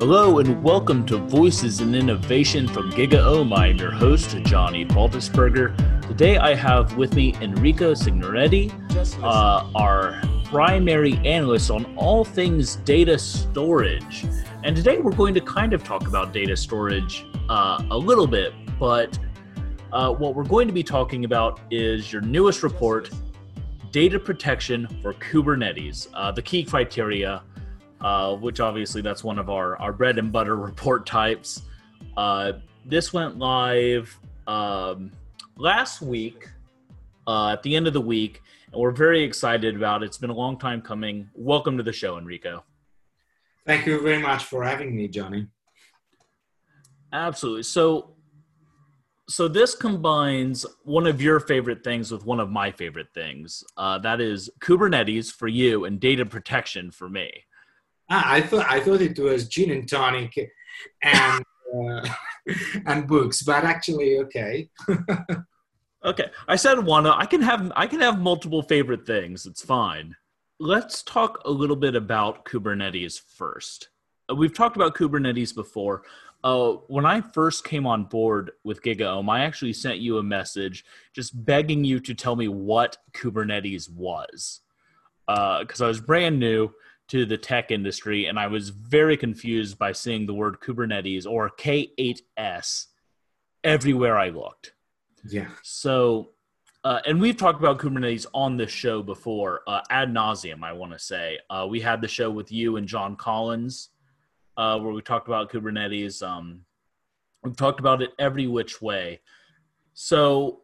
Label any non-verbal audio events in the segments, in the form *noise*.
Hello and welcome to Voices in Innovation from GigaOM. I'm your host, Johnny Baltisberger. Today I have with me Enrico Signoretti, uh, our primary analyst on all things data storage. And today we're going to kind of talk about data storage uh, a little bit, but uh, what we're going to be talking about is your newest report, Data Protection for Kubernetes, uh, the key criteria uh, which obviously that's one of our, our bread and butter *laughs* report types. Uh, this went live um, last week uh, at the end of the week, and we're very excited about it. It's been a long time coming. Welcome to the show, Enrico. Thank you very much for having me, Johnny. Absolutely. So, so this combines one of your favorite things with one of my favorite things. Uh, that is Kubernetes for you and data protection for me. Ah, I thought I thought it was gin and tonic and uh, *laughs* and books, but actually, okay. *laughs* okay, I said one. I can have I can have multiple favorite things. It's fine. Let's talk a little bit about Kubernetes first. We've talked about Kubernetes before. Uh, when I first came on board with GigaOM, I actually sent you a message just begging you to tell me what Kubernetes was because uh, I was brand new to the tech industry, and I was very confused by seeing the word Kubernetes or K8S everywhere I looked. Yeah. So, uh, and we've talked about Kubernetes on this show before, uh, ad nauseum. I want to say uh, we had the show with you and Jon Collins, uh, where we talked about Kubernetes. Um, we've talked about it every which way. So,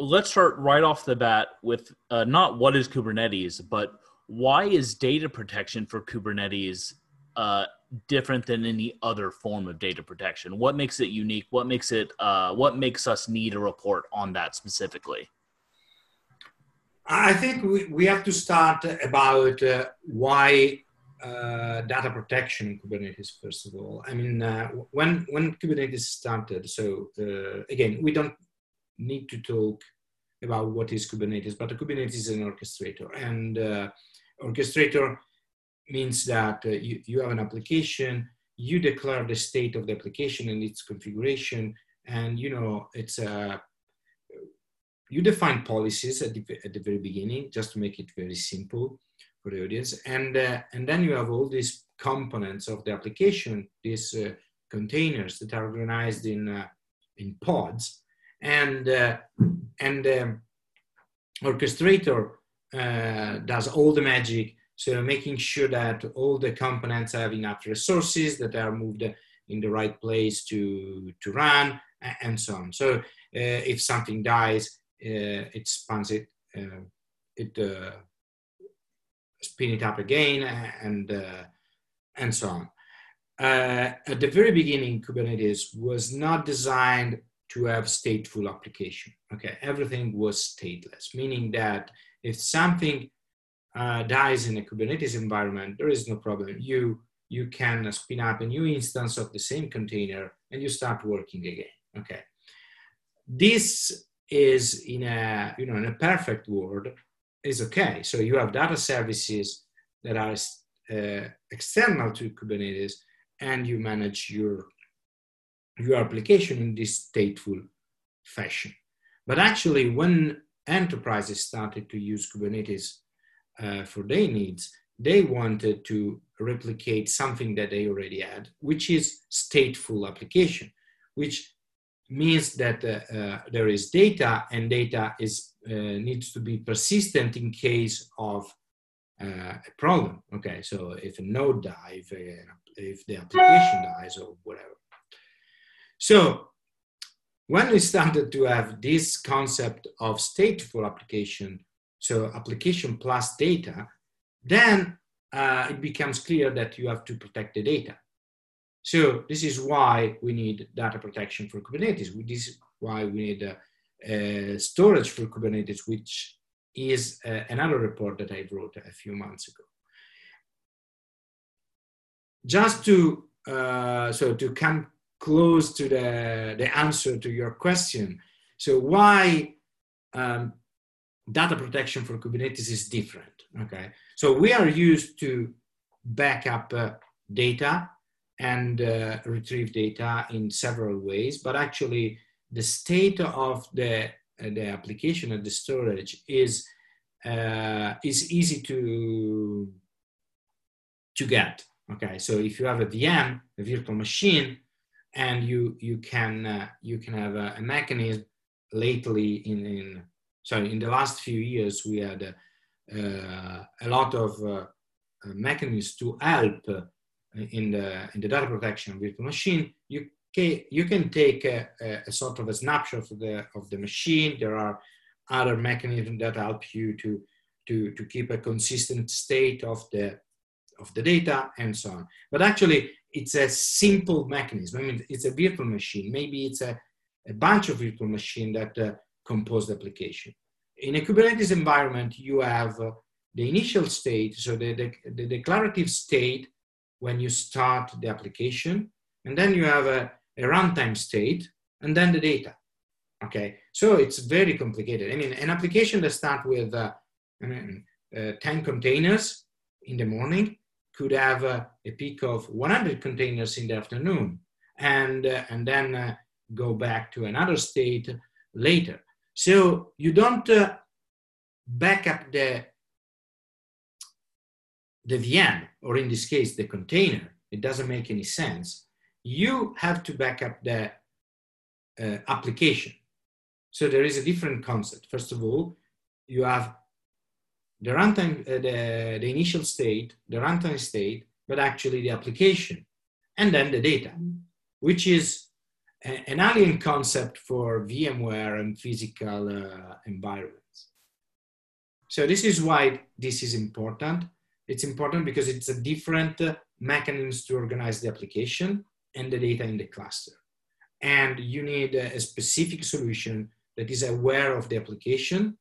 let's start right off the bat with uh, not what is Kubernetes, but why is data protection for Kubernetes uh, different than any other form of data protection? What makes it unique? What makes it? Uh, what makes us need a report on that specifically? I think we, we have to start about uh, why uh, data protection in Kubernetes. First of all, I mean, uh, when when Kubernetes started, so uh, again, we don't need to talk about what is Kubernetes, but Kubernetes is an orchestrator, and orchestrator means that uh, you, you have an application, you declare the state of the application and its configuration, and you know it's a uh, you define policies at the, at the very beginning just to make it very simple for the audience, and uh, and then you have all these components of the application, these uh, containers that are organized in uh, in pods, and uh, and um, orchestrator uh, does all the magic. So making sure that all the components have enough resources that are moved in the right place to, to run and so on. So uh, if something dies, uh, it spans it, uh, it uh, spin it up again and, uh, and so on. at the very beginning, Kubernetes was not designed to have stateful application. Okay, everything was stateless, meaning that if something uh, dies in a Kubernetes environment, there is no problem. You, you can spin up a new instance of the same container and you start working again, okay? This is in a, you know, in a perfect world is okay. So you have data services that are uh, external to Kubernetes and you manage your, your application in this stateful fashion. But actually, when enterprises started to use Kubernetes uh, for their needs, they wanted to replicate something that they already had, which is stateful application, which means that uh, uh, there is data and data is uh, needs to be persistent in case of uh, a problem. Okay, so if a node dies, if, if the application dies or whatever. So when we started to have this concept of stateful application, so application plus data, then uh, it becomes clear that you have to protect the data. So this is why we need data protection for Kubernetes. This is why we need uh, uh, storage for Kubernetes, which is uh, another report that I wrote a few months ago. Just to uh, so to come close to the, the answer to your question. So why um, data protection for Kubernetes is different, okay? So we are used to backup uh, data and uh, retrieve data in several ways, but actually the state of the, uh, the application and the storage is, uh, is easy to, to get. Okay, so if you have a VM, a virtual machine, and you, you, can, uh, you can have a, a mechanism lately in, in, sorry, in the last few years, we had uh, a lot of uh, mechanisms to help in the, in the data protection virtual machine, you can, you can take a, a, sort of a snapshot of the, of the machine. There are other mechanisms that help you to, to, to keep a consistent state of the, of the data and so on. But actually, it's a simple mechanism. I mean, it's a virtual machine. Maybe it's a, a bunch of virtual machines that uh, compose the application. In a Kubernetes environment, you have uh, the initial state, so the, the, the declarative state when you start the application, and then you have a, a runtime state, and then the data. Okay, so it's very complicated. I mean, an application that starts with uh, I mean, uh, 10 containers in the morning could have uh, a peak of 100 containers in the afternoon, and, uh, and then uh, go back to another state later. So you don't uh, back up the the VM, or in this case, the container, it doesn't make any sense. You have to back up the uh, application. So there is a different concept. First of all, you have the runtime, uh, the, the initial state, the runtime state, but actually the application, and then the data, which is a, an alien concept for VMware and physical uh, environments. So this is why this is important it's important because it's a different uh, mechanisms to organize the application and the data in the cluster. And you need a, a specific solution that is aware of the application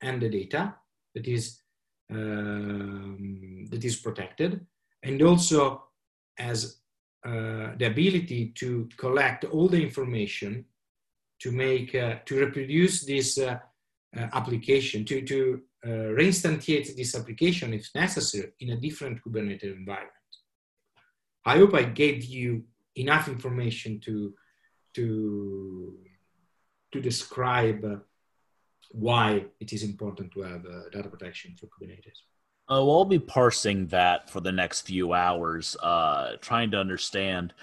and the data that is, um, that is protected and also has uh, the ability to collect all the information to make, uh, to reproduce this uh, uh application, to, to uh, reinstantiate this application if necessary in a different Kubernetes environment. I hope I gave you enough information to, to, to describe uh, why it is important to have uh, data protection for Kubernetes. Oh, I'll be parsing that for the next few hours, uh, trying to understand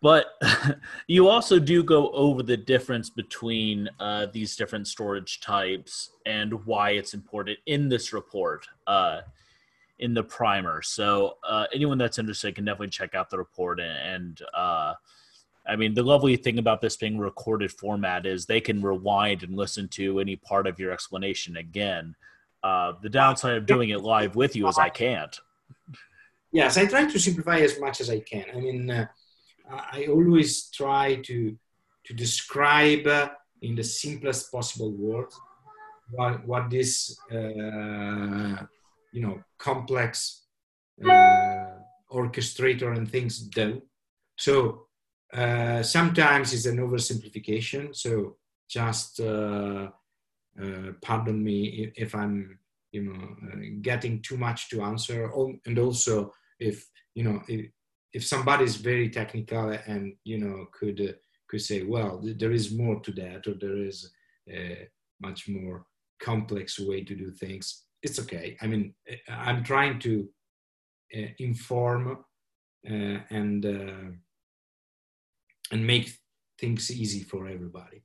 but *laughs* you also do go over the difference between uh, these different storage types and why it's important in this report uh, in the primer so uh, anyone that's interested can definitely check out the report and, and uh, i mean the lovely thing about this being recorded format is they can rewind and listen to any part of your explanation again. Uh, the downside of doing it live with you is i can't. Yes i try to simplify as much as i can. I mean uh, I always try to to describe uh, in the simplest possible words what what this uh, you know complex uh, orchestrator and things do. So uh, sometimes it's an oversimplification. So just uh, uh, pardon me if I'm you know getting too much to answer, and also if you know if, if somebody is very technical and you know could uh, could say well there is more to that or there is a much more complex way to do things it's okay i mean i'm trying to uh, inform uh, and uh, and make things easy for everybody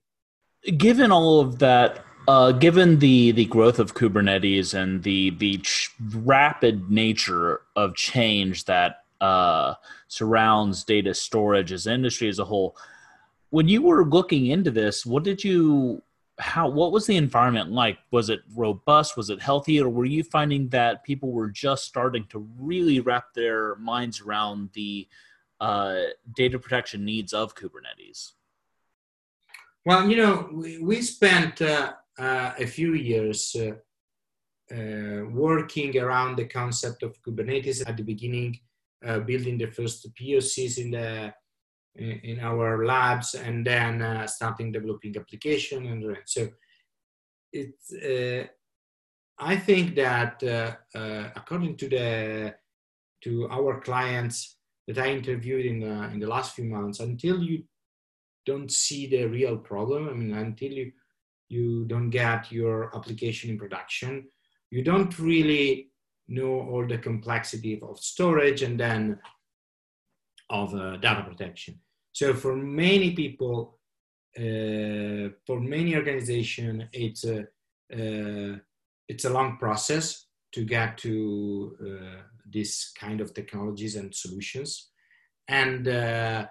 given all of that uh, given the the growth of Kubernetes and the the ch- rapid nature of change that uh, surrounds data storage as industry as a whole. When you were looking into this, what did you how what was the environment like? Was it robust? Was it healthy? Or were you finding that people were just starting to really wrap their minds around the uh, data protection needs of Kubernetes? Well, you know, we, we spent uh, uh, a few years uh, uh, working around the concept of Kubernetes at the beginning uh, building the first POCs in the in our labs, and then starting developing application. And so, it's. I think that according to the to our clients, that I interviewed in the, in the last few months, until you don't see the real problem, I mean, until you, you don't get your application in production, you don't really know all the complexity of storage and then of uh, data protection. So for many people, uh, for many organizations, it's a, uh, it's a long process to get to uh, this kind of technologies and solutions. And, uh,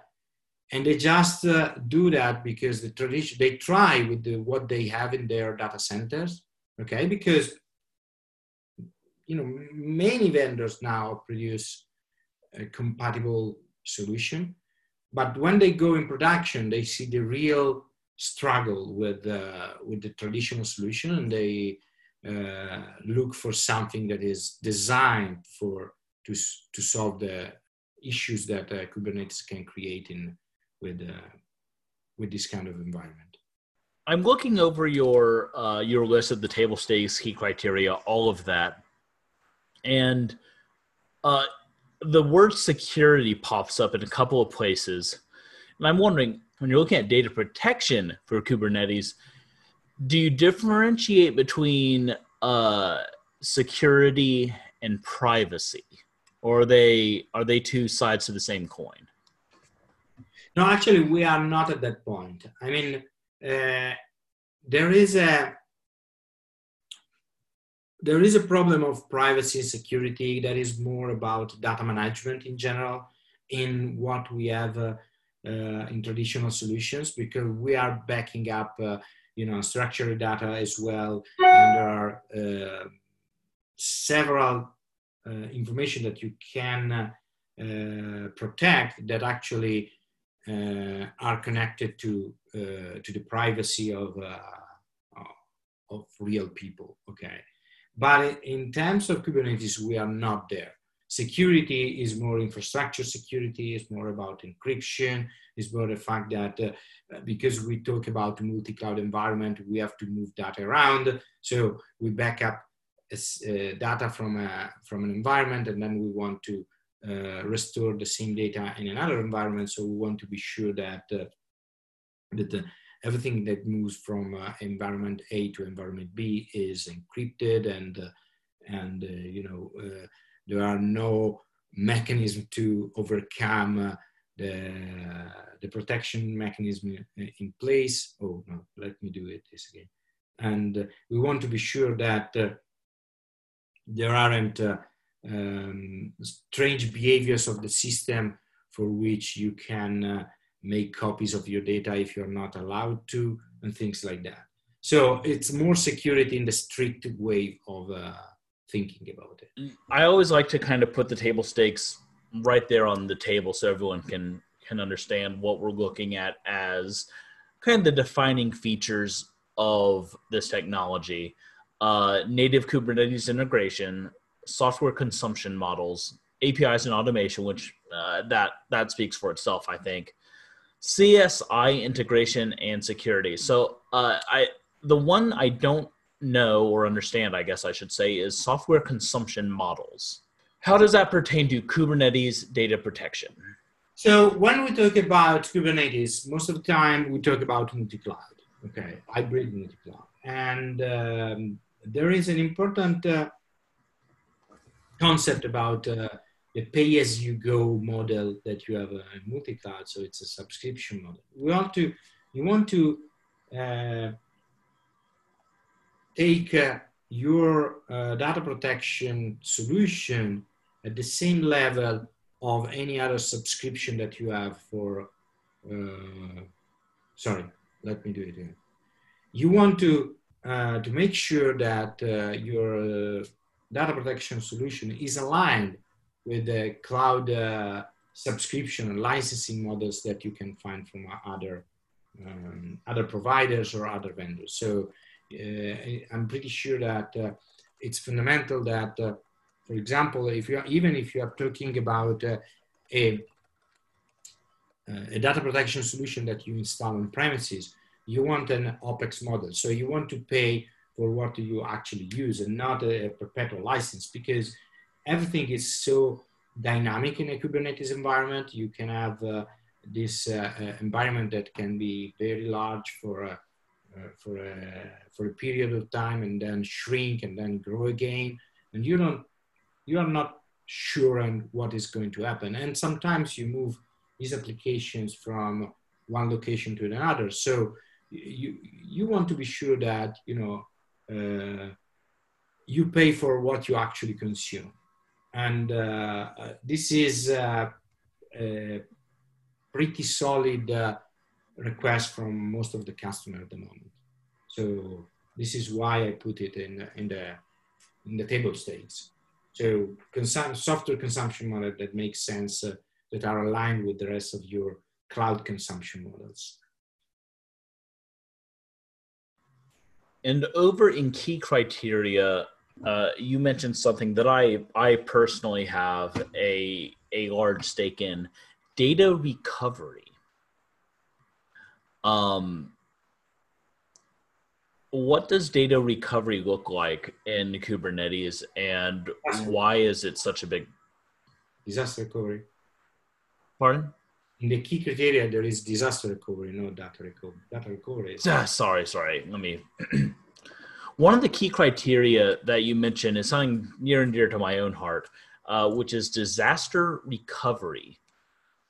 and they just uh, do that because the tradition, they try with the, what they have in their data centers, okay? Because, you know, many vendors now produce a compatible solution. But when they go in production, they see the real struggle with, uh, with the traditional solution and they uh, look for something that is designed for to, to solve the issues that uh, Kubernetes can create in with uh, with this kind of environment. I'm looking over your uh, your list of the table stakes, key criteria, all of that, and uh, the word security pops up in a couple of places, and I'm wondering when you're looking at data protection for Kubernetes, do you differentiate between uh, security and privacy, or are they are they two sides to the same coin? No, actually, we are not at that point. I mean, uh, there is a there is a problem of privacy and security that is more about data management in general in what we have uh, uh, in traditional solutions because we are backing up uh, you know structured data as well and there are uh, several uh, information that you can uh, protect that actually are connected to to the privacy of of real people okay but in terms of Kubernetes, we are not there. Security is more infrastructure security, is more about encryption, is more the fact that uh, because we talk about multi-cloud environment, we have to move data around. So we back up uh, data from, a, from an environment and then we want to uh, restore the same data in another environment. So we want to be sure that, uh, that everything that moves from uh, environment A to environment B is encrypted and uh, and uh, you know uh, there are no mechanism to overcome uh, the the protection mechanism in place. Oh no, let me do it this again. And we want to be sure that there aren't um, strange behaviors of the system for which you can make copies of your data if you're not allowed to, and things like that. So it's more security in the strict way of uh, thinking about it. I always like to kind of put the table stakes right there on the table so everyone can can understand what we're looking at as kind of the defining features of this technology. Uh, native Kubernetes integration, software consumption models, APIs and automation, which uh, that that speaks for itself, I think. CSI integration and security. So uh, I the one I don't know or understand, I guess I should say, is software consumption models. How does that pertain to Kubernetes data protection? So when we talk about Kubernetes, most of the time we talk about multi-cloud, okay, hybrid multi-cloud, and um, there is an important uh, concept about uh, the pay-as-you-go model that you have a multi-cloud, so it's a subscription model. We want to, you want to uh, take uh, your uh, data protection solution at the same level of any other subscription that you have for, uh, sorry, let me do it again. You want to, uh, to make sure that uh, your data protection solution is aligned with the cloud uh, subscription and licensing models that you can find from other um, other providers or other vendors. So uh, I'm pretty sure that uh, it's fundamental that, uh, for example, if you are, even if you are talking about uh, a a data protection solution that you install on premises, you want an OPEX model. So you want to pay for what you actually use and not a, perpetual license because everything is so dynamic in a Kubernetes environment. You can have uh, this uh, uh environment that can be very large for uh, for a for a period of time and then shrink and then grow again, and you don't you are not sure on what is going to happen. And sometimes you move these applications from one location to another. So you you want to be sure that you know uh, you pay for what you actually consume, and uh, uh this is uh, a pretty solid request from most of the customer at the moment. So this is why I put it in in the in the table stakes. So consum- software consumption model that makes sense uh, that are aligned with the rest of your cloud consumption models. And over in key criteria, uh, you mentioned something that I I personally have a a large stake in data recovery. Um, what does data recovery look like in Kubernetes, and why is it such a big disaster recovery? Pardon? In the key criteria, there is disaster recovery, no data recovery. Data recovery. Is- ah, sorry, sorry. Let me. *clears throat* One of the key criteria that you mentioned is something near and dear to my own heart, uh, which is disaster recovery.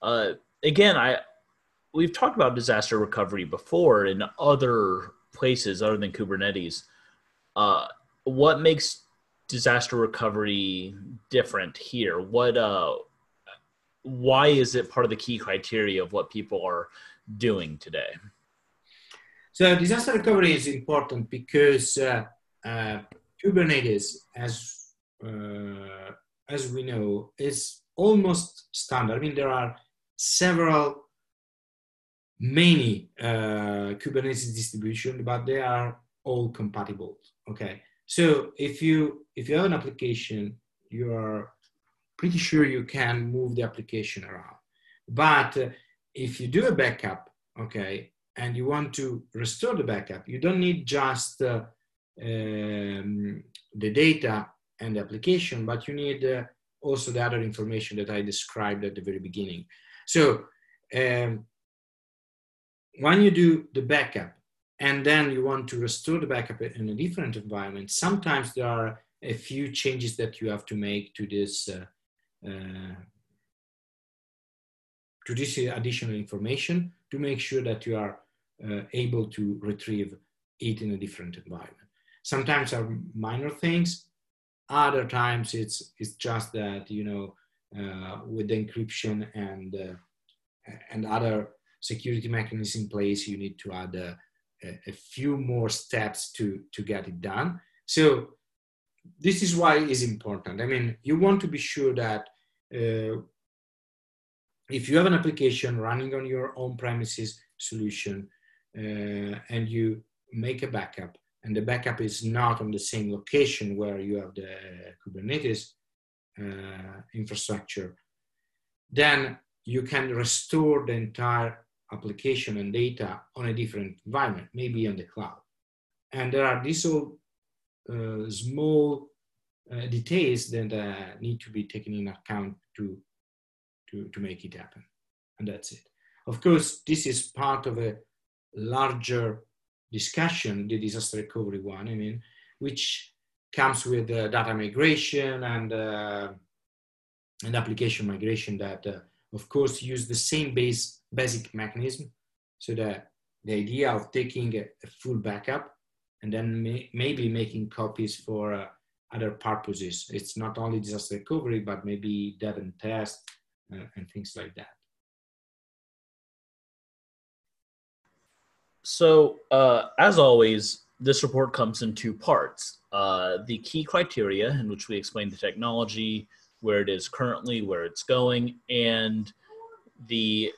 Uh, again, I we've talked about disaster recovery before in other places other than Kubernetes. Uh, what makes disaster recovery different here? What uh, why is it part of the key criteria of what people are doing today? So disaster recovery is important because uh, uh, Kubernetes, as uh, as we know, is almost standard. I mean, there are several many uh, Kubernetes distribution, but they are all compatible. Okay, so if you if you have an application, you are pretty sure you can move the application around. But uh, if you do a backup, okay, and you want to restore the backup, you don't need just uh, um, the data and the application, but you need uh, also the other information that I described at the very beginning. So um, when you do the backup and then you want to restore the backup in a different environment, sometimes there are a few changes that you have to make to this uh, uh, to this additional information to make sure that you are uh, able to retrieve it in a different environment. Sometimes are minor things. Other times it's it's just that you know uh, with the encryption and uh, and other security mechanisms in place, you need to add a, a, few more steps to, to get it done. So this is why it's important. I mean, you want to be sure that uh, if you have an application running on your own premises solution uh, and you make a backup and the backup is not on the same location where you have the Kubernetes uh, infrastructure, then you can restore the entire application and data on a different environment, maybe on the cloud. And there are these all uh, small uh, details that uh, need to be taken in account to, to, to make it happen. And that's it. Of course, this is part of a larger discussion, the disaster recovery one, I mean, which comes with uh, data migration and, uh, and application migration that, uh, of course, use the same base basic mechanism. So that the idea of taking a, a full backup and then may, maybe making copies for uh, other purposes. It's not only disaster recovery, but maybe dev and test uh, and things like that. So, uh, as always, this report comes in two parts. Uh, the key criteria, in which we explain the technology, where it is currently, where it's going, and the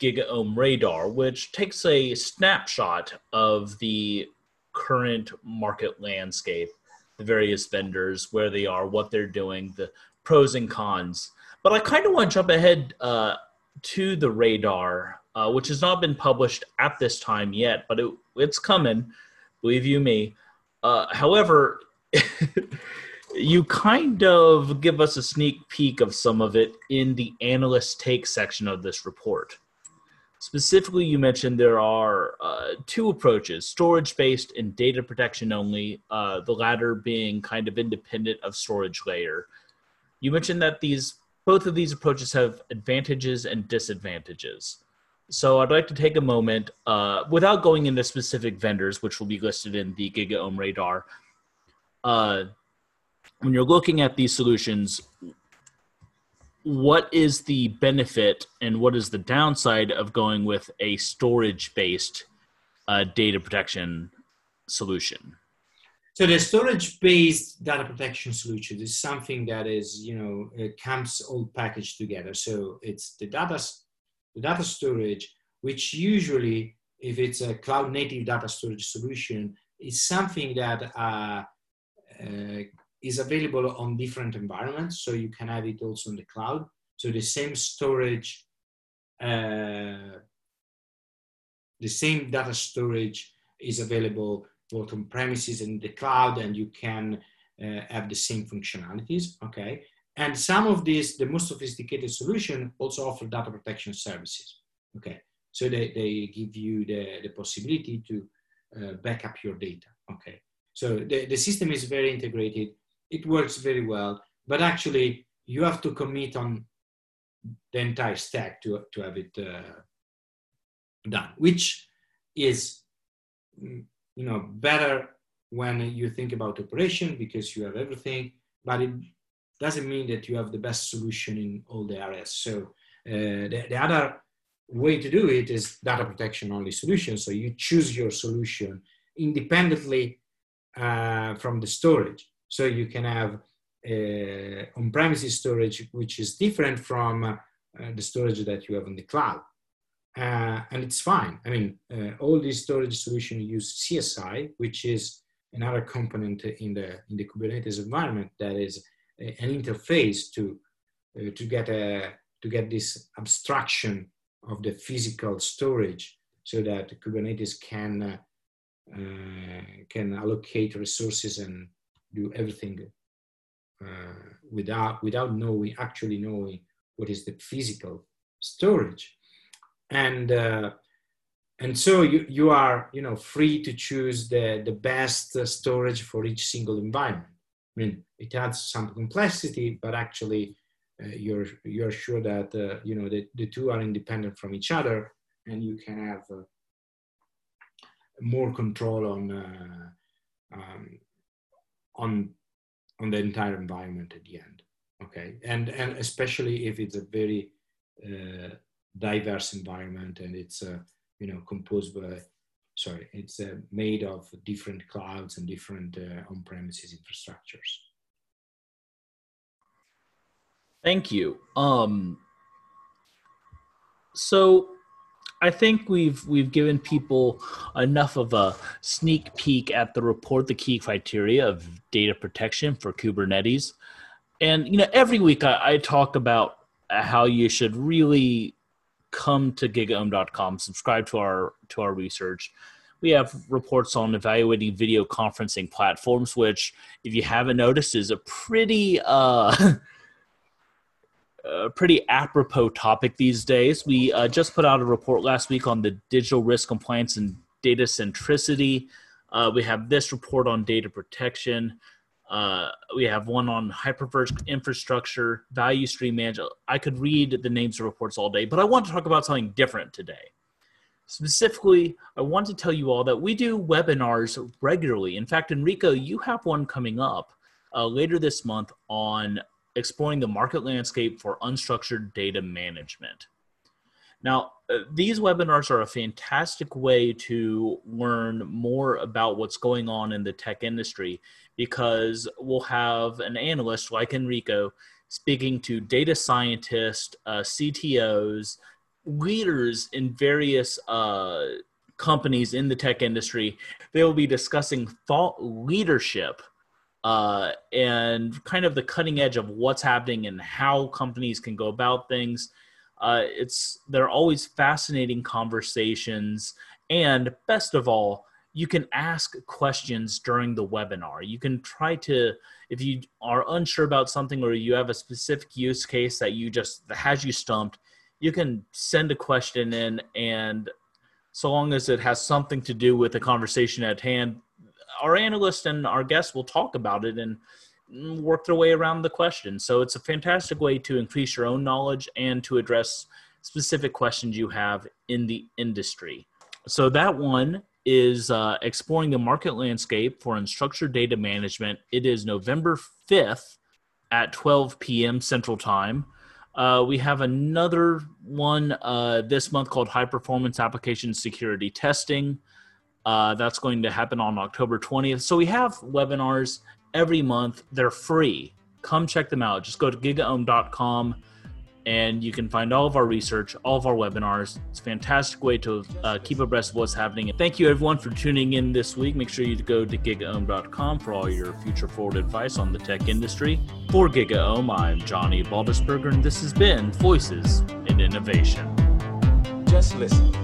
GigaOM radar, which takes a snapshot of the current market landscape, the various vendors, where they are, what they're doing, the pros and cons. But I kind of want to jump ahead uh, to the radar, uh, which has not been published at this time yet, but it, it's coming, believe you me. Uh, however, *laughs* you kind of give us a sneak peek of some of it in the analyst take section of this report. Specifically, you mentioned there are uh, two approaches storage based and data protection only, uh, the latter being kind of independent of storage layer. You mentioned that these both of these approaches have advantages and disadvantages. So I'd like to take a moment, uh, without going into specific vendors, which will be listed in the GigaOM radar. Uh, when you're looking at these solutions, what is the benefit and what is the downside of going with a storage-based uh, data protection solution? So the storage-based data protection solution is something that is, you know, it comes all packaged together. So it's the data, the data storage, which usually, if it's a cloud-native data storage solution, is something that uh, uh, is available on different environments. So you can have it also in the cloud. So the same storage, uh, the same data storage is available both on premises and the cloud, and you can uh, have the same functionalities. Okay. And some of these, the most sophisticated solution also offer data protection services. Okay. So they, they give you the, the possibility to uh, back up your data. Okay. So the, the system is very integrated. It works very well, but actually you have to commit on the entire stack to, to have it uh, done, which is mm, you know better when you think about operation because you have everything, but it doesn't mean that you have the best solution in all the areas. So uh, the, the other way to do it is data protection only solution. So you choose your solution independently uh, from the storage. So you can have uh, on-premises storage, which is different from uh, the storage that you have in the cloud. Uh, and it's fine. I mean, all these storage solutions use CSI, which is another component in the in the Kubernetes environment that is a, an interface to to get a to get this abstraction of the physical storage, so that Kubernetes can uh, can allocate resources and do everything uh, without without knowing actually knowing what is the physical storage. And uh, and so you, you are you know free to choose the the best storage for each single environment. I mean it adds some complexity but actually uh, you're you're sure that uh, you know the, the two are independent from each other and you can have uh, more control on uh, um, on on the entire environment at the end okay? And and especially if it's a very uh, diverse environment and it's uh, you know composed by sorry it's uh, made of different clouds and different uh, on-premises infrastructures. Thank you. Um so I think we've we've given people enough of a sneak peek at the report, the key criteria of data protection for Kubernetes. And you know, every week I, I talk about how you should really come to gigaom.com, subscribe to our to our research. We have reports on evaluating video conferencing platforms, which, if you haven't noticed, is a pretty uh, *laughs* a pretty apropos topic these days. We uh, just put out a report last week on the digital risk compliance and data centricity. Uh, we have this report on data protection. Uh, we have one on hypervised infrastructure, value stream management. I could read the names of reports all day, but I want to talk about something different today. Specifically, I want to tell you all that we do webinars regularly. In fact, Enrico, you have one coming up uh, later this month on exploring the market landscape for unstructured data management. Now, uh, these webinars are a fantastic way to learn more about what's going on in the tech industry because we'll have an analyst like Enrico speaking to data scientists, uh, CTOs, leaders in various uh, companies in the tech industry. They will be discussing thought leadership uh, and kind of the cutting edge of what's happening and how companies can go about things. Uh, it's they're always fascinating conversations, and best of all, you can ask questions during the webinar. You can try to, if you are unsure about something or you have a specific use case that you just that has you stumped, you can send a question in, and so long as it has something to do with the conversation at hand, our analyst and our guests will talk about it and work their way around the question. So it's a fantastic way to increase your own knowledge and to address specific questions you have in the industry. So that one is uh, exploring the market landscape for unstructured data management. It is November 5th at 12 p.m. Central Time. Uh, we have another one uh, this month called High Performance Application Security Testing. Uh, that's going to happen on October 20th. So we have webinars every month. They're free. Come check them out. Just go to gigaom.com and you can find all of our research, all of our webinars. It's a fantastic way to uh, keep abreast of what's happening. And thank you, everyone, for tuning in this week. Make sure you go to gigaom.com for all your future forward advice on the tech industry. For GigaOM, I'm Johnny Baldisberger, and this has been Voices in Innovation. Just listen.